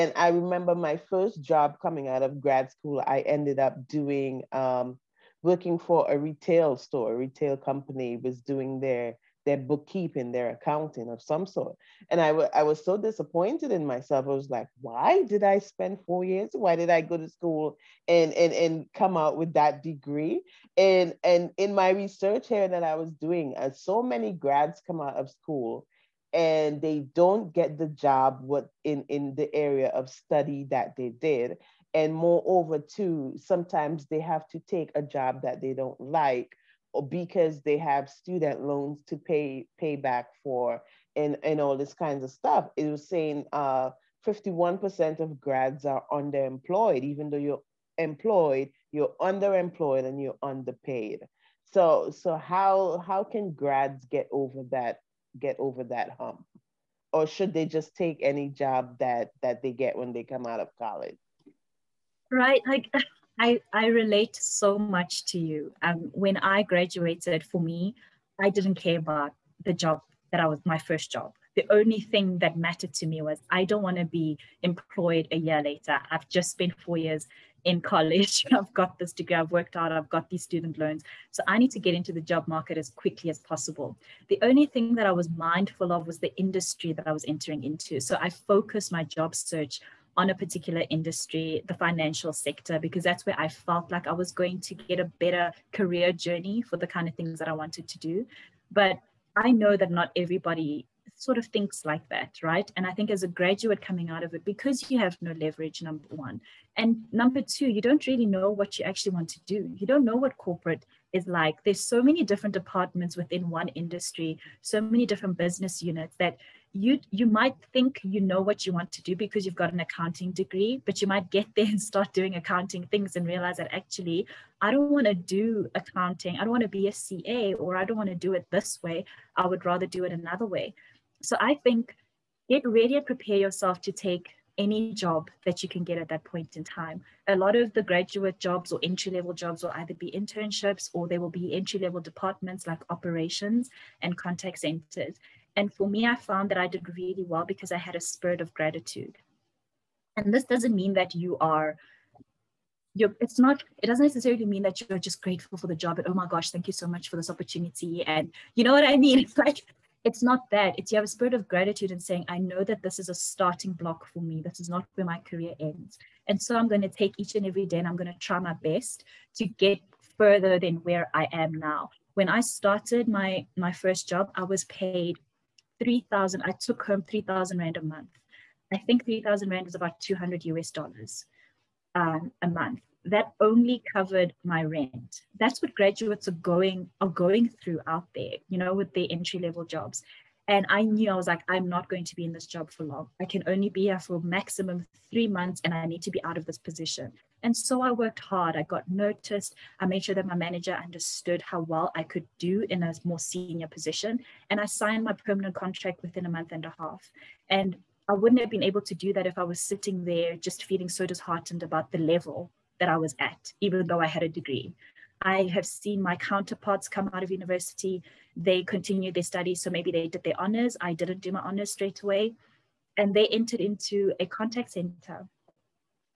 And I remember my first job coming out of grad school, I ended up doing um, working for a retail store, a retail company was doing their their bookkeeping, their accounting of some sort. And I, w- I was so disappointed in myself. I was like, why did I spend four years? Why did I go to school and, and, and come out with that degree? And, and in my research here that I was doing, uh, so many grads come out of school and they don't get the job what in, in the area of study that they did. And moreover, too, sometimes they have to take a job that they don't like or because they have student loans to pay pay back for and, and all this kinds of stuff. It was saying uh, 51% of grads are underemployed, even though you're employed, you're underemployed and you're underpaid. So so how how can grads get over that get over that hump? Or should they just take any job that that they get when they come out of college? Right. Like I, I relate so much to you. Um, when I graduated, for me, I didn't care about the job that I was my first job. The only thing that mattered to me was I don't want to be employed a year later. I've just spent four years in college. I've got this degree, I've worked out, I've got these student loans. So I need to get into the job market as quickly as possible. The only thing that I was mindful of was the industry that I was entering into. So I focused my job search on a particular industry, the financial sector, because that's where I felt like I was going to get a better career journey for the kind of things that I wanted to do. But I know that not everybody sort of thinks like that, right? And I think as a graduate coming out of it, because you have no leverage, number one. And number two, you don't really know what you actually want to do. You don't know what corporate is like. There's so many different departments within one industry, so many different business units that you you might think you know what you want to do because you've got an accounting degree but you might get there and start doing accounting things and realize that actually i don't want to do accounting i don't want to be a ca or i don't want to do it this way i would rather do it another way so i think get ready and prepare yourself to take any job that you can get at that point in time. A lot of the graduate jobs or entry level jobs will either be internships or there will be entry level departments like operations and contact centers. And for me, I found that I did really well because I had a spirit of gratitude. And this doesn't mean that you are you're, it's not it doesn't necessarily mean that you're just grateful for the job and oh my gosh thank you so much for this opportunity and you know what i mean it's like it's not that it's you have a spirit of gratitude and saying i know that this is a starting block for me this is not where my career ends and so i'm going to take each and every day and i'm going to try my best to get further than where i am now when i started my my first job i was paid 3,000, I took home 3,000 Rand a month. I think 3,000 Rand is about 200 US dollars um, a month. That only covered my rent. That's what graduates are going are going through out there, you know, with their entry level jobs. And I knew I was like, I'm not going to be in this job for long. I can only be here for maximum three months and I need to be out of this position. And so I worked hard. I got noticed. I made sure that my manager understood how well I could do in a more senior position. And I signed my permanent contract within a month and a half. And I wouldn't have been able to do that if I was sitting there just feeling so disheartened about the level that I was at, even though I had a degree. I have seen my counterparts come out of university, they continued their studies. So maybe they did their honors. I didn't do my honors straight away. And they entered into a contact center.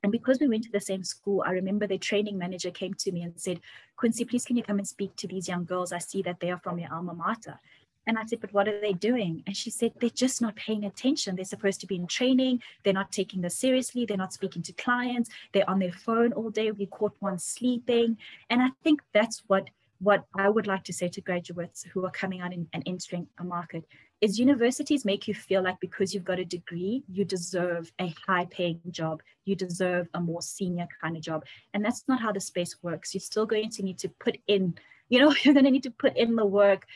And because we went to the same school, I remember the training manager came to me and said, Quincy, please can you come and speak to these young girls? I see that they are from your alma mater. And I said, but what are they doing? And she said, they're just not paying attention. They're supposed to be in training. They're not taking this seriously. They're not speaking to clients. They're on their phone all day. We caught one sleeping. And I think that's what what I would like to say to graduates who are coming out and entering a market is universities make you feel like because you've got a degree, you deserve a high paying job, you deserve a more senior kind of job. And that's not how the space works. You're still going to need to put in, you know, you're going to need to put in the work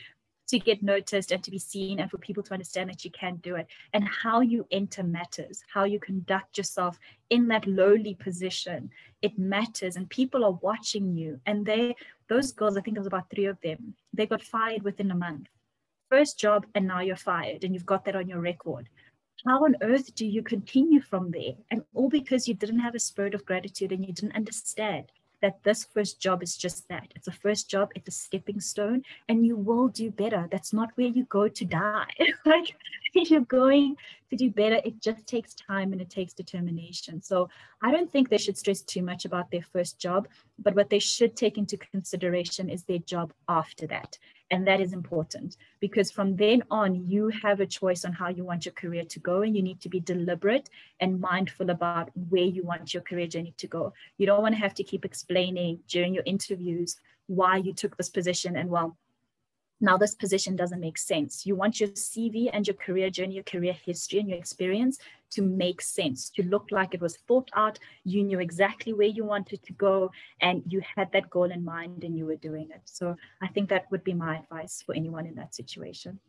to get noticed and to be seen and for people to understand that you can do it. And how you enter matters how you conduct yourself in that lowly position it matters. And people are watching you. And they those girls i think it was about three of them they got fired within a month. First job and now you're fired and you've got that on your record. How on earth do you continue from there? And all because you didn't have a spirit of gratitude and you didn't understand that this first job is just that. It's a first job, it's a stepping stone, and you will do better. That's not where you go to die. like you're going to do better. It just takes time and it takes determination. So I don't think they should stress too much about their first job, but what they should take into consideration is their job after that. And that is important because from then on, you have a choice on how you want your career to go, and you need to be deliberate and mindful about where you want your career journey to go. You don't want to have to keep explaining during your interviews why you took this position and, well, now this position doesn't make sense. You want your CV and your career journey, your career history, and your experience to make sense, to look like it was thought out. You knew exactly where you wanted to go, and you had that goal in mind and you were doing it. So I think that would be my advice for anyone in that situation.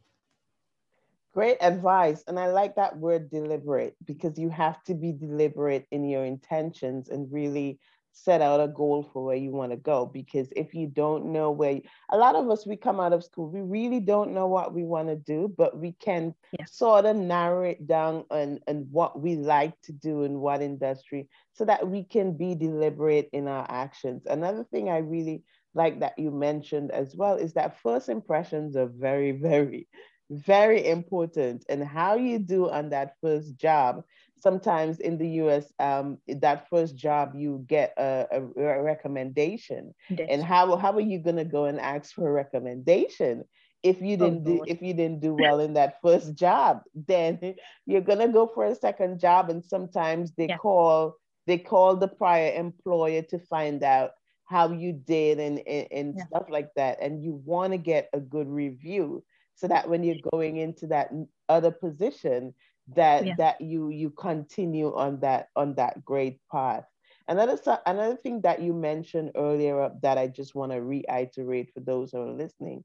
Great advice. And I like that word deliberate because you have to be deliberate in your intentions and really set out a goal for where you want to go because if you don't know where you, a lot of us we come out of school we really don't know what we want to do but we can yeah. sort of narrow it down and and what we like to do in what industry so that we can be deliberate in our actions another thing i really like that you mentioned as well is that first impressions are very very very important and how you do on that first job sometimes in the US, um, that first job, you get a, a recommendation. Yes. And how, how are you going to go and ask for a recommendation? If you oh, didn't do, if you didn't do well in that first job, then you're gonna go for a second job, and sometimes they yeah. call they call the prior employer to find out how you did and and, and yeah. stuff like that, and you want to get a good review so that when you're going into that other position, that yeah. that you you continue on that on that great path another another thing that you mentioned earlier up that i just want to reiterate for those who are listening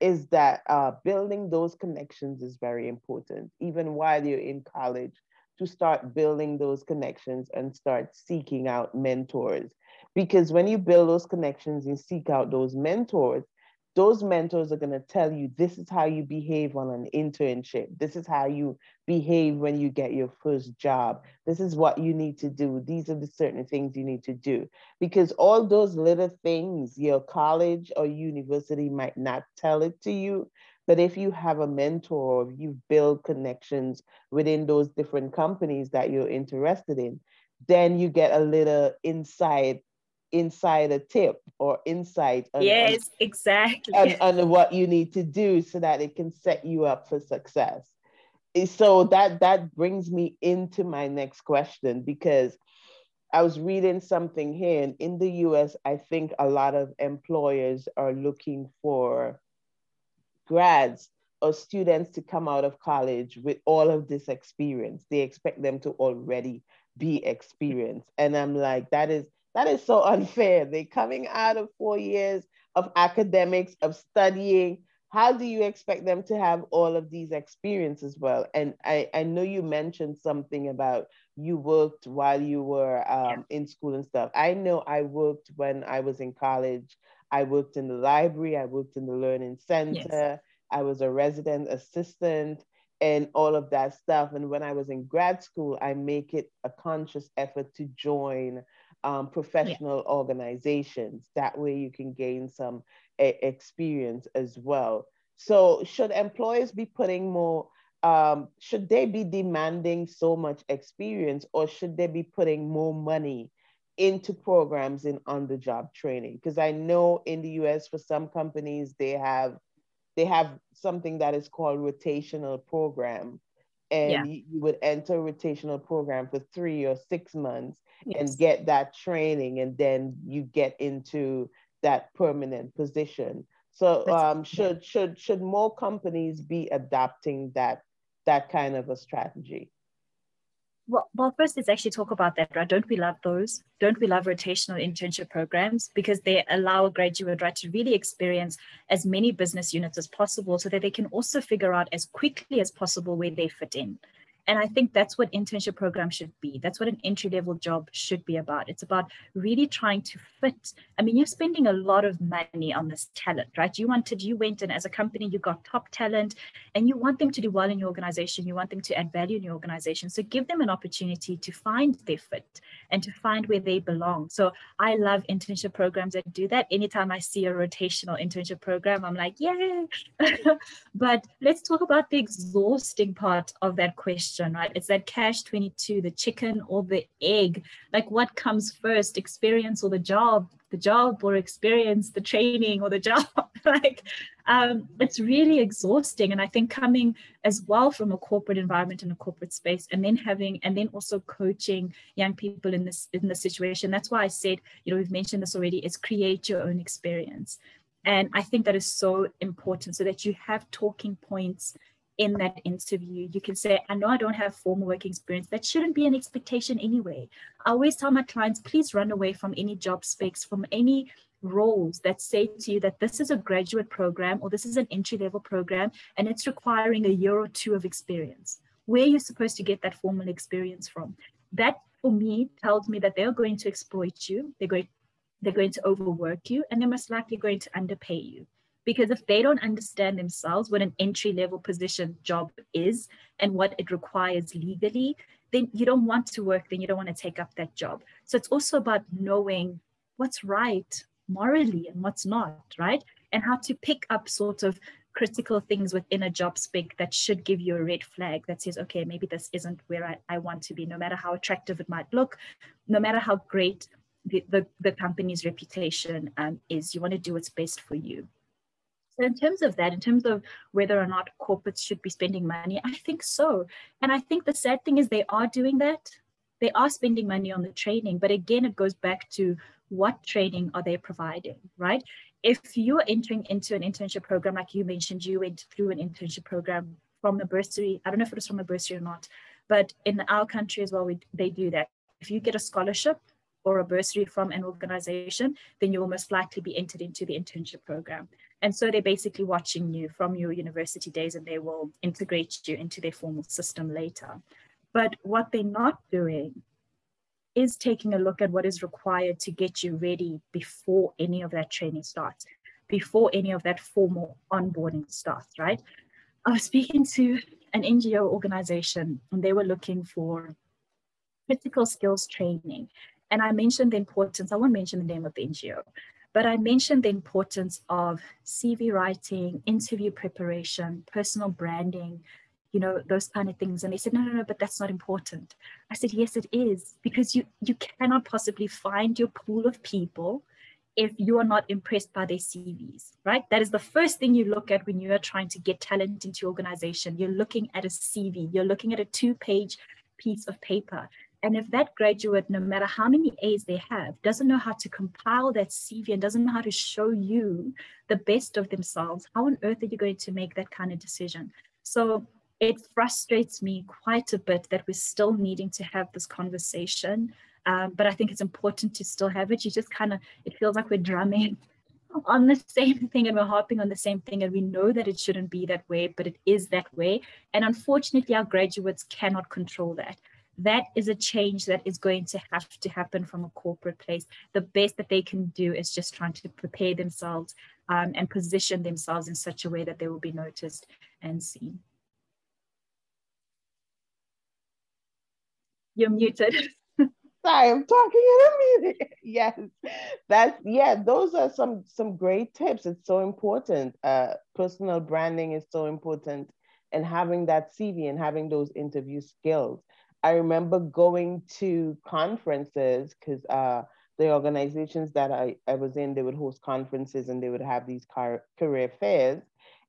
is that uh, building those connections is very important even while you're in college to start building those connections and start seeking out mentors because when you build those connections and seek out those mentors those mentors are going to tell you this is how you behave on an internship. This is how you behave when you get your first job. This is what you need to do. These are the certain things you need to do. Because all those little things your college or university might not tell it to you. But if you have a mentor, if you build connections within those different companies that you're interested in, then you get a little insight inside a tip or insight on, yes on, exactly. on, on, what you need to do so that it can set you up for success. Eh, so that that brings me into my next question because i was reading something here and in the us i think a lot of employers are looking for grads or students to come out of college with all of this experience. They expect them to already be experienced. And i'm like that is that is so unfair. They're coming out of four years of academics, of studying. How do you expect them to have all of these experiences well? And I, I know you mentioned something about you worked while you were um, in school and stuff. I know I worked when I was in college. I worked in the library, I worked in the learning center, yes. I was a resident assistant and all of that stuff. And when I was in grad school, I make it a conscious effort to join um, professional yeah. organizations. That way you can gain some a- experience as well. So, should employers be putting more, um, should they be demanding so much experience or should they be putting more money into programs in on the job training? Because I know in the US, for some companies, they have they have something that is called rotational program and yeah. you, would enter a rotational program for three or six months yes. and get that training and then you get into that permanent position so um, should should should more companies be adopting that that kind of a strategy well, well, first let's actually talk about that, right? Don't we love those? Don't we love rotational internship programs because they allow a graduate, right, to really experience as many business units as possible so that they can also figure out as quickly as possible where they fit in. And I think that's what internship program should be. That's what an entry level job should be about. It's about really trying to fit. I mean, you're spending a lot of money on this talent, right? You wanted, you went and as a company, you got top talent and you want them to do well in your organization. You want them to add value in your organization. So give them an opportunity to find their fit and to find where they belong. So I love internship programs that do that. Anytime I see a rotational internship program, I'm like, yay. but let's talk about the exhausting part of that question, right? It's that catch 22, the chicken or the egg. Like what comes first, experience or the job? The job or experience the training or the job like um, it's really exhausting. And i think coming as well from a corporate environment and a corporate space and then having and then also coaching young people in this in this situation that's why i said you know we've mentioned this already is create your own experience. And i think that is so important so that you have talking points in that interview, you can say, I know I don't have formal work experience. That shouldn't be an expectation anyway. I always tell my clients, please run away from any job specs, from any roles that say to you that this is a graduate program or this is an entry level program and it's requiring a year or two of experience. Where are you're supposed to get that formal experience from. That for me tells me that they're going to exploit you. They're going, they're going to overwork you and they're most likely going to underpay you because if they don't understand themselves what an entry level position job is and what it requires legally then you don't want to work then you don't want to take up that job. So it's also about knowing what's right morally and what's not right? And how to pick up sort of critical things within a job spec that should give you a red flag that says okay maybe this isn't where i, I want to be. No matter how attractive it might look no matter how great the, the, the company's reputation um, is you want to do what's best for you so in terms of that, in terms of whether or not corporates should be spending money, I think so. And I think the sad thing is they are doing that. They are spending money on the training, but again, it goes back to what training are they providing, right? If you're entering into an internship program, like you mentioned, you went through an internship program from a bursary. I don't know if it was from a bursary or not, but in our country as well, we, they do that. If you get a scholarship, or a bursary from an organization, then you will most likely be entered into the internship program. And so they're basically watching you from your university days and they will integrate you into their formal system later. But what they're not doing is taking a look at what is required to get you ready before any of that training starts, before any of that formal onboarding starts, right? I was speaking to an NGO organization and they were looking for critical skills training. And I mentioned the importance, I won't mention the name of the NGO, but I mentioned the importance of CV writing, interview preparation, personal branding, you know, those kind of things. And they said, no, no, no, but that's not important. I said, yes, it is, because you you cannot possibly find your pool of people if you are not impressed by their CVs, right? That is the first thing you look at when you are trying to get talent into your organization. You're looking at a CV, you're looking at a two-page piece of paper. And if that graduate, no matter how many A's they have, doesn't know how to compile that CV and doesn't know how to show you the best of themselves, how on earth are you going to make that kind of decision? So it frustrates me quite a bit that we're still needing to have this conversation. Um, but I think it's important to still have it. You just kind of, it feels like we're drumming on the same thing and we're harping on the same thing and we know that it shouldn't be that way but it is that way and unfortunately our graduates cannot control that that is a change that is going to have to happen from a corporate place. The best that they can do is just trying to prepare themselves um, and position themselves in such a way that they will be noticed and seen. You're muted. Sorry, I'm talking in a meeting. yes, that's yeah. Those are some some great tips. It's so important. Uh, personal branding is so important, and having that CV and having those interview skills. I remember going to conferences because uh, the organizations that I, I was in, they would host conferences and they would have these car, career fairs.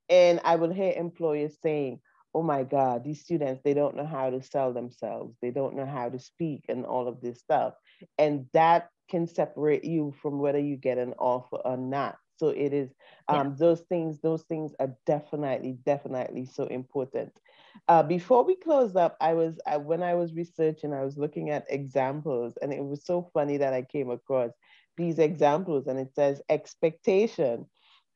And I would hear employers saying, oh my God, these students, they don't know how to sell themselves. They don't know how to speak and all of this stuff. And that can separate you from whether you get an offer or not. So it is um, yeah. those things, those things are definitely, definitely so important. Uh, before we close up, I was I, when I was researching, I was looking at examples, and it was so funny that I came across these examples, and it says expectation,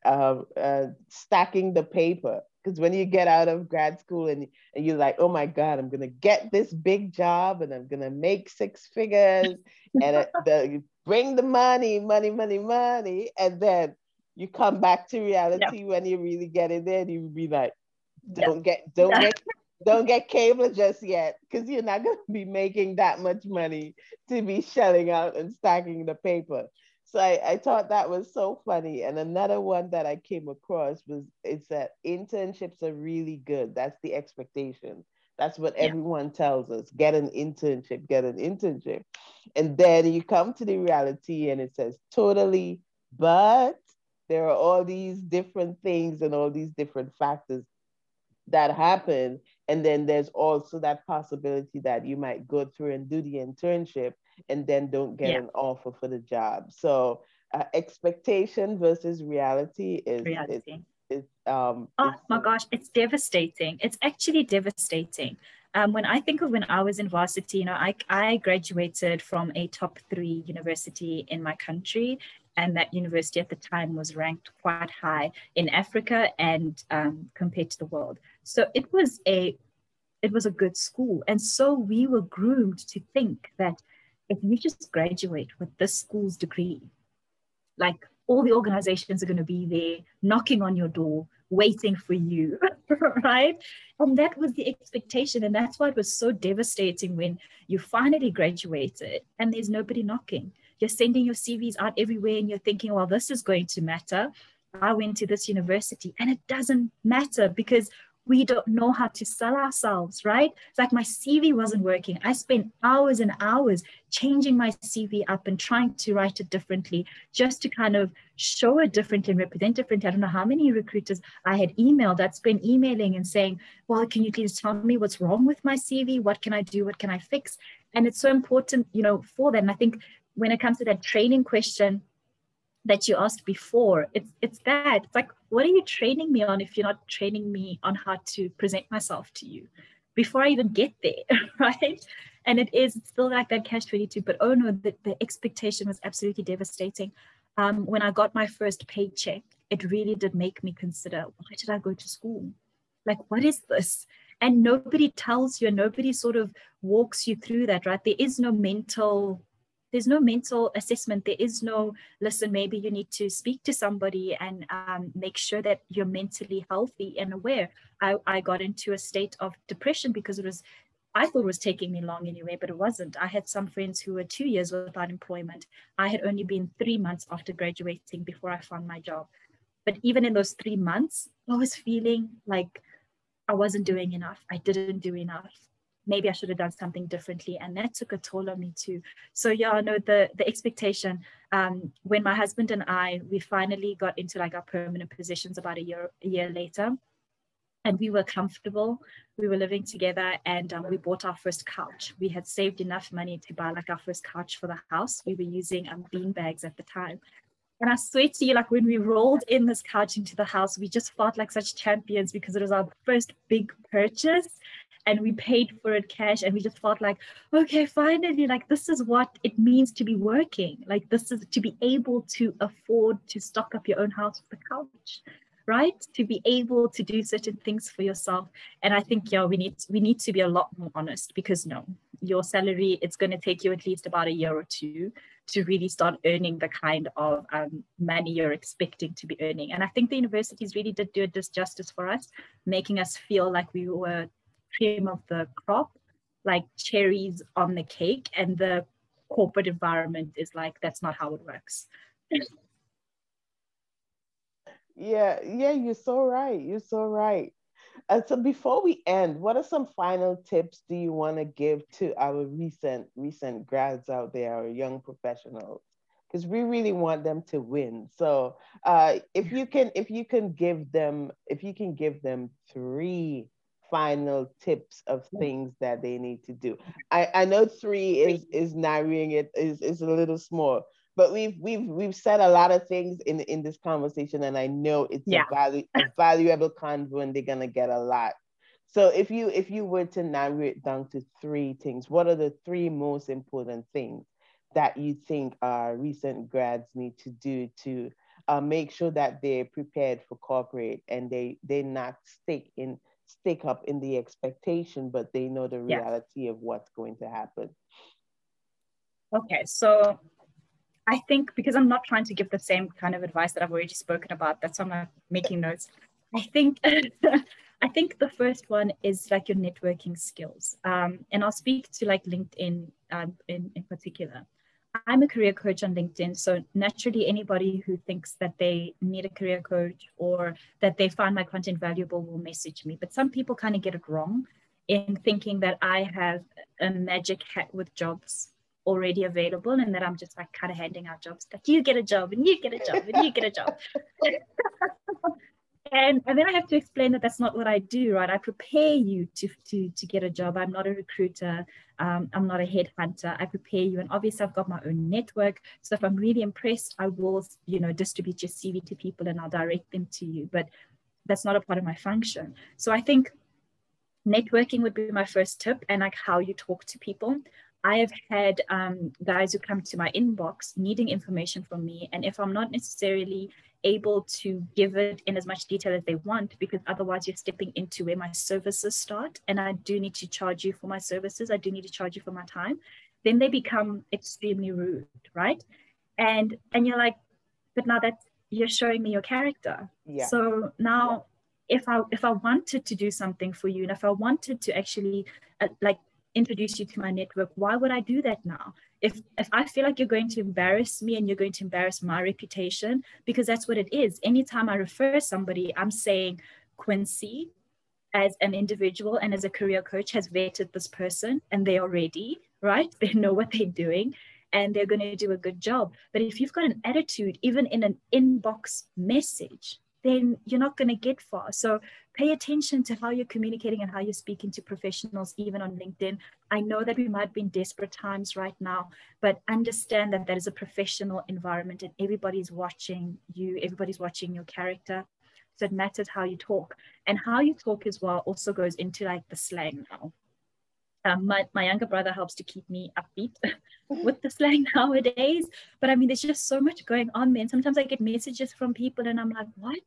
uh, uh, stacking the paper. Because when you get out of grad school and, and you're like, oh my God, I'm gonna get this big job and I'm gonna make six figures and uh, the, bring the money, money, money, money, and then you come back to reality when you really get in there and you be like, don't get don't yeah. make don't get cable just yet because you're not going to be making that much money to be shelling out and stacking the paper. So I, I thought that was so funny. And another one that I came across was it's that internships are really good. That's the expectation. That's what yeah. everyone tells us. Get an internship, get an internship. And then you come to the reality and it says totally, but there are all these different things and all these different factors that happen. And then there's also that possibility that you might go through and do the internship and then don't get yeah. an offer for the job. So uh, expectation versus reality is reality. Is, is um, oh my gosh, it's devastating. It's actually devastating. Um, when I think of when I was in varsity, you know, I, I graduated from a top three university in my country, and that university at the time was ranked quite high in Africa and um, compared to the world. So it was a it was a good school, and so we were groomed to think that if you just graduate with this school's degree, like all the organizations are going to be there knocking on your door, waiting for you, right? And that was the expectation. And that's why it was so devastating when you finally graduated and there's nobody knocking. You're sending your CVs out everywhere and you're thinking, well, this is going to matter. I went to this university and it doesn't matter because we don't know how to sell ourselves, right? It's like my CV wasn't working. I spent hours and hours changing my CV up and trying to write it differently just to kind of show it differently and represent differently. I don't know how many recruiters I had emailed. that's been emailing and saying, well, can you please tell me what's wrong with my CV? What can I do? What can I fix? And it's so important, you know, for them. I think when it comes to that training question, that you asked before it's it's that it's like what are you training me on if you're not training me on how to present myself to you before i even get there right? And it is still like that catch 22 but oh no the, the expectation was absolutely devastating. Um, when i got my first paycheck it really did make me consider why did i go to school? Like what is this? And nobody tells you and nobody sort of walks you through that right? There is no mental there's no mental assessment there is no listen maybe you need to speak to somebody and um, make sure that you're mentally healthy and aware I, I got into a state of depression because it was I thought it was taking me long anyway, but it wasn't. I had some friends who were two years without employment. I had only been three months after graduating before I found my job. But even in those three months, I was feeling like I wasn't doing enough. I didn't do enough maybe I should have done something differently. And that took a toll on me too. So yeah, no, the the expectation, um, when my husband and I, we finally got into like our permanent positions about a year, a year later. And we were comfortable. We were living together, and um, we bought our first couch. We had saved enough money to buy like our first couch for the house. We were using um, bean bags at the time, and I swear to you, like when we rolled in this couch into the house, we just felt like such champions because it was our first big purchase and we paid for it cash and we just felt like okay finally like this is what it means to be working. Like this is to be able to afford to stock up your own house with a couch right? To be able to do certain things for yourself. And i think yeah we need we need to be a lot more honest because no your salary it's going to take you at least about a year or two to really start earning the kind of um, money you're expecting to be earning. And i think the universities really did do a disjustice for us making us feel like we were cream of the crop, like cherries on the cake, and the corporate environment is like that's not how it works. yeah, yeah, you're so right. You're so right. And so before we end, what are some final tips do you want to give to our recent recent grads out there, our young professionals? Because we really want them to win. So uh, if you can, if you can give them, if you can give them three final tips of things that they need to do. I, I know three is is narrowing it is, is a little small, but we've we've we've said a lot of things in in this conversation, and I know it's yeah. a, value, a valuable convo, and they're gonna get a lot. So if you if you were to narrow it down to three things, what are the three most important things that you think our recent grads need to do to uh, make sure that they're prepared for corporate and they they not stick in stick up in the expectation, but they know the reality yeah. of what's going to happen. Okay, so I think because I'm not trying to give the same kind of advice that I've already spoken about, that's why I'm not making notes. I think I think the first one is like your networking skills. Um, and I'll speak to like LinkedIn um, in, in particular. I'm a career coach on LinkedIn. So naturally, anybody who thinks that they need a career coach or that they find my content valuable will message me. But some people kind of get it wrong in thinking that I have a magic hat with jobs already available and that I'm just like kind of handing out jobs like you get a job and you get a job and you get a job. and, and then I have to explain that that's not what I do, right? I prepare you to, to, to get a job. I'm not a recruiter. Um, I'm not a headhunter. I prepare you. And obviously I've got my own network. So if I'm really impressed, I will, you know, distribute your CV to people and I'll direct them to you. But that's not a part of my function. So I think networking would be my first tip and like how you talk to people. I have had um, guys who come to my inbox needing information from me. And if I'm not necessarily able to give it in as much detail as they want, because otherwise you're stepping into where my services start. And I do need to charge you for my services, I do need to charge you for my time. Then they become extremely rude, right? And and you're like, but now that you're showing me your character. Yeah. So now if I if I wanted to do something for you and if I wanted to actually uh, like introduce you to my network why would i do that now if if i feel like you're going to embarrass me and you're going to embarrass my reputation because that's what it is. Anytime i refer somebody i'm saying quincy as an individual and as a career coach has vetted this person and they are ready right? They know what they're doing and they're going to do a good job. But if you've got an attitude even in an inbox message then you're not going to get far. So pay attention to how you're communicating and how you're speaking to professionals, even on LinkedIn. I know that we might be in desperate times right now, but understand that that is a professional environment and everybody's watching you, everybody's watching your character. So it matters how you talk. And how you talk as well also goes into like the slang now. Um, my, my younger brother helps to keep me upbeat with the slang nowadays. But I mean, there's just so much going on, man. Sometimes I get messages from people and I'm like, what?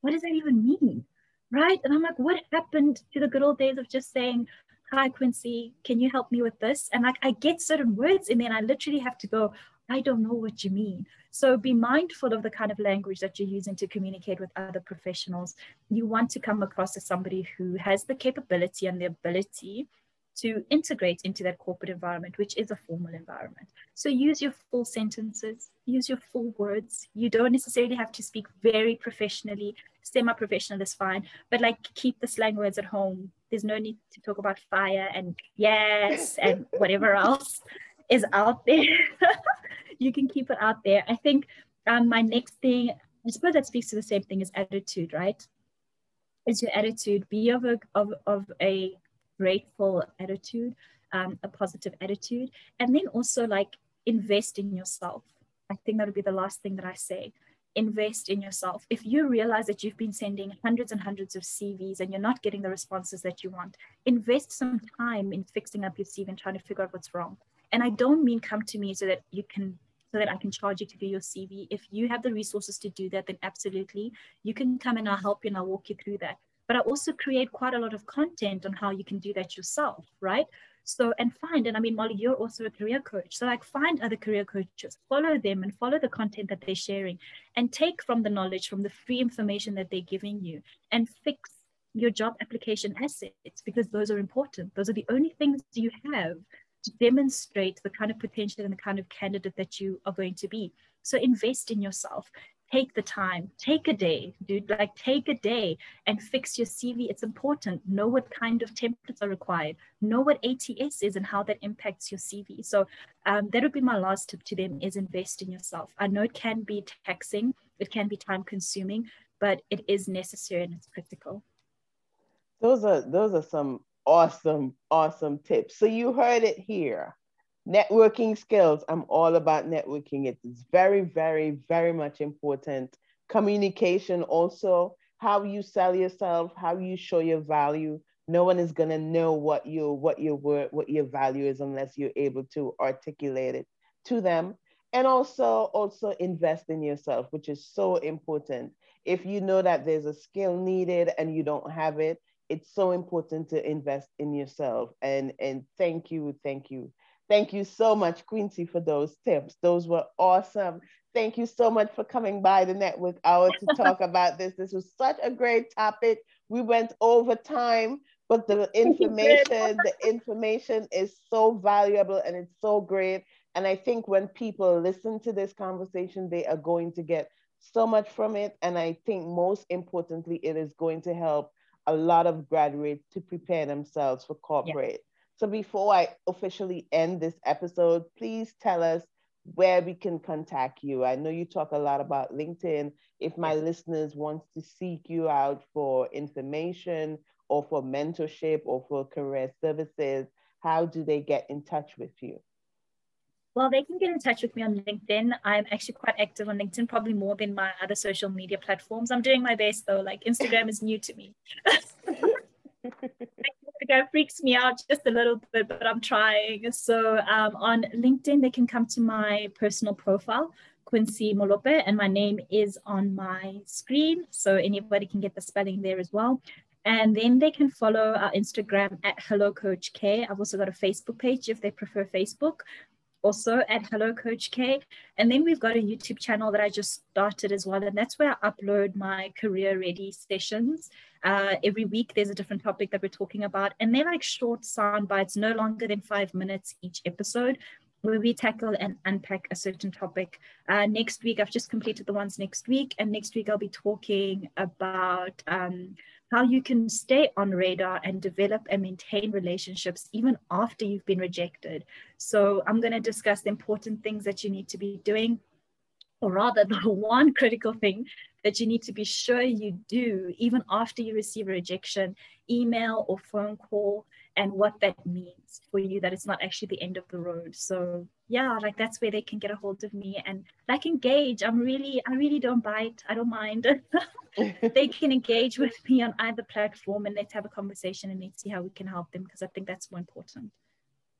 What does that even mean? Right. And I'm like, what happened to the good old days of just saying, hi, Quincy, can you help me with this? And like, I get certain words and then I literally have to go, I don't know what you mean. So be mindful of the kind of language that you're using to communicate with other professionals. You want to come across as somebody who has the capability and the ability to integrate into that corporate environment, which is a formal environment. So use your full sentences, use your full words. You don't necessarily have to speak very professionally. Semi-professional is fine, but like keep the slang words at home. There's no need to talk about fire and yes and whatever else is out there. you can keep it out there. I think um, my next thing, I suppose that speaks to the same thing as attitude, right? Is your attitude be of a of, of a grateful attitude, um, a positive attitude, and then also like invest in yourself. I think that would be the last thing that I say. Invest in yourself. If you realize that you've been sending hundreds and hundreds of CVs and you're not getting the responses that you want, invest some time in fixing up your CV and trying to figure out what's wrong. And I don't mean come to me so that you can so that I can charge you to do your CV. If you have the resources to do that, then absolutely you can come and I'll help you and I'll walk you through that but I also create quite a lot of content on how you can do that yourself, right? So, and find, and I mean, Molly, you're also a career coach. So, like, find other career coaches, follow them, and follow the content that they're sharing, and take from the knowledge, from the free information that they're giving you, and fix your job application assets because those are important. Those are the only things you have to demonstrate the kind of potential and the kind of candidate that you are going to be. So invest in yourself take the time, take a day, dude, like take a day and fix your CV. It's important. Know what kind of templates are required. Know what ATS is and how that impacts your CV. So um, that would be my last tip to them is invest in yourself. I know it can be taxing, it can be time consuming, but it is necessary and it's critical. Those are those are some awesome, awesome tips. So you heard it here networking skills i'm all about networking. It's very very very much important. Communication also how you sell yourself how you show your value. No one is going to know what your what your what your value is unless you're able to articulate it to them. And also also invest in yourself which is so important. If you know that there's a skill needed and you don't have it it's so important to invest in yourself. And and thank you thank you Thank you so much, Quincy, for those tips. Those were awesome. Thank you so much for coming by the network hour to talk about this. This was such a great topic. We went over time, but the information, the information is so valuable and it's so great. And I think when people listen to this conversation, they are going to get so much from it. And I think most importantly, it is going to help a lot of graduates to prepare themselves for corporate. So before I officially end this episode, please tell us where we can contact you. I know you talk a lot about LinkedIn. If my listeners want to seek you out for information or for mentorship or for career services, how do they get in touch with you? Well, they can get in touch with me on LinkedIn. I'm actually quite active on LinkedIn, probably more than my other social media platforms. I'm doing my best though. Like Instagram is new to me. Instagram freaks me out just a little bit, but I'm trying. So um, on LinkedIn, they can come to my personal profile, Quincy Molope, and my name is on my screen. So anybody can get the spelling there as well. And then they can follow our Instagram at Hello Coach K. I've also got a Facebook page if they prefer Facebook also at Hello Coach K. And then we've got a YouTube channel that I just started as well. And that's where I upload my career ready sessions. Uh, every week, there's a different topic that we're talking about. And they're like short sound bites, no longer than five minutes each episode. Where we tackle and unpack a certain topic. Uh, next week, I've just completed the ones next week, and next week I'll be talking about um, how you can stay on radar and develop and maintain relationships even after you've been rejected. So, I'm going to discuss the important things that you need to be doing, or rather, the one critical thing that you need to be sure you do even after you receive a rejection, email or phone call, and what that means for you that it's not actually the end of the road. So, yeah, like that's where they can get a hold of me and like engage. I'm really, I really don't bite. I don't mind. they can engage with me on either platform and let's have a conversation and let's see how we can help them because I think that's more important.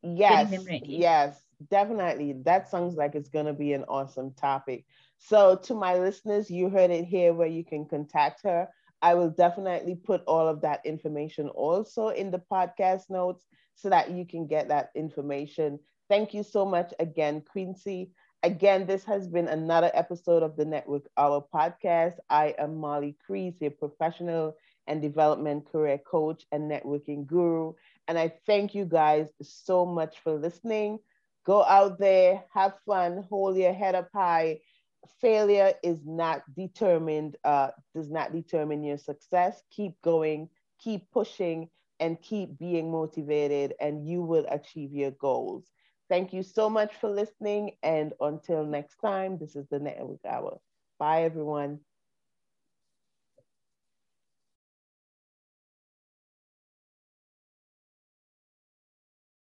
Yes, yes, definitely. That sounds like it's going to be an awesome topic. So, to my listeners, you heard it here where you can contact her. I will definitely put all of that information also in the podcast notes so that you can get that information. Thank you so much again, Quincy. Again, this has been another episode of the Network Hour podcast. I am Molly Crease, a professional and development career coach and networking guru. And I thank you guys so much for listening. Go out there, have fun, hold your head up high. Failure is not determined, uh, does not determine your success. Keep going, keep pushing, and keep being motivated, and you will achieve your goals. Thank you so much for listening. And until next time, this is the Network Hour. Bye, everyone.